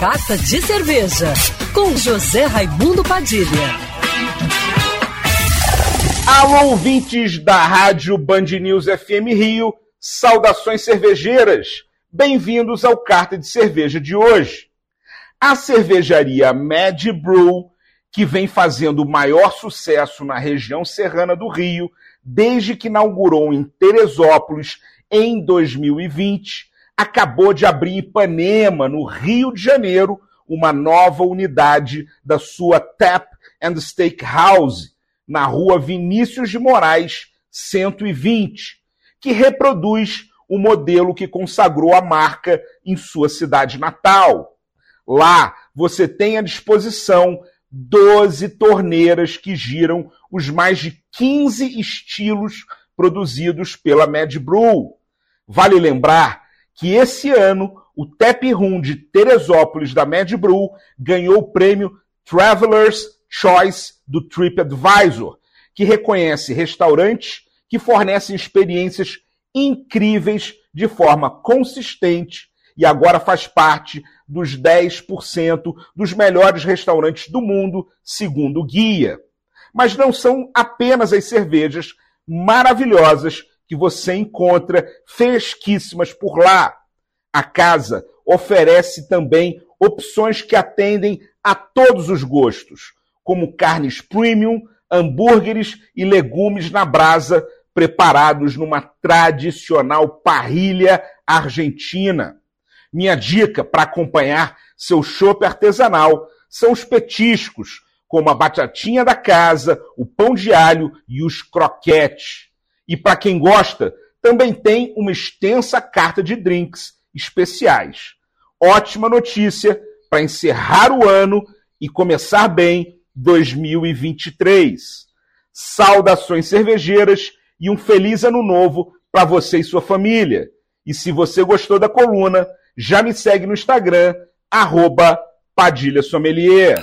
Carta de Cerveja, com José Raimundo Padilha. Alô, ouvintes da Rádio Band News FM Rio, saudações cervejeiras. Bem-vindos ao Carta de Cerveja de hoje. A cervejaria Mad Brew, que vem fazendo o maior sucesso na região serrana do Rio, desde que inaugurou em Teresópolis em 2020, acabou de abrir em Ipanema, no Rio de Janeiro, uma nova unidade da sua Tap and Steakhouse, na rua Vinícius de Moraes, 120, que reproduz o modelo que consagrou a marca em sua cidade natal. Lá você tem à disposição 12 torneiras que giram os mais de 15 estilos produzidos pela Mad Brew. Vale lembrar que esse ano o Tap Room de Teresópolis da Mad Brew ganhou o prêmio Traveler's Choice do TripAdvisor, que reconhece restaurantes que fornecem experiências incríveis de forma consistente e agora faz parte dos 10% dos melhores restaurantes do mundo, segundo o guia. Mas não são apenas as cervejas maravilhosas que você encontra fresquíssimas por lá. A casa oferece também opções que atendem a todos os gostos, como carnes premium, hambúrgueres e legumes na brasa, preparados numa tradicional parrilha argentina. Minha dica para acompanhar seu chopp artesanal são os petiscos, como a batatinha da casa, o pão de alho e os croquetes. E para quem gosta, também tem uma extensa carta de drinks especiais. Ótima notícia para encerrar o ano e começar bem 2023. Saudações cervejeiras e um feliz ano novo para você e sua família. E se você gostou da coluna, já me segue no Instagram, arroba Padilha Sommelier.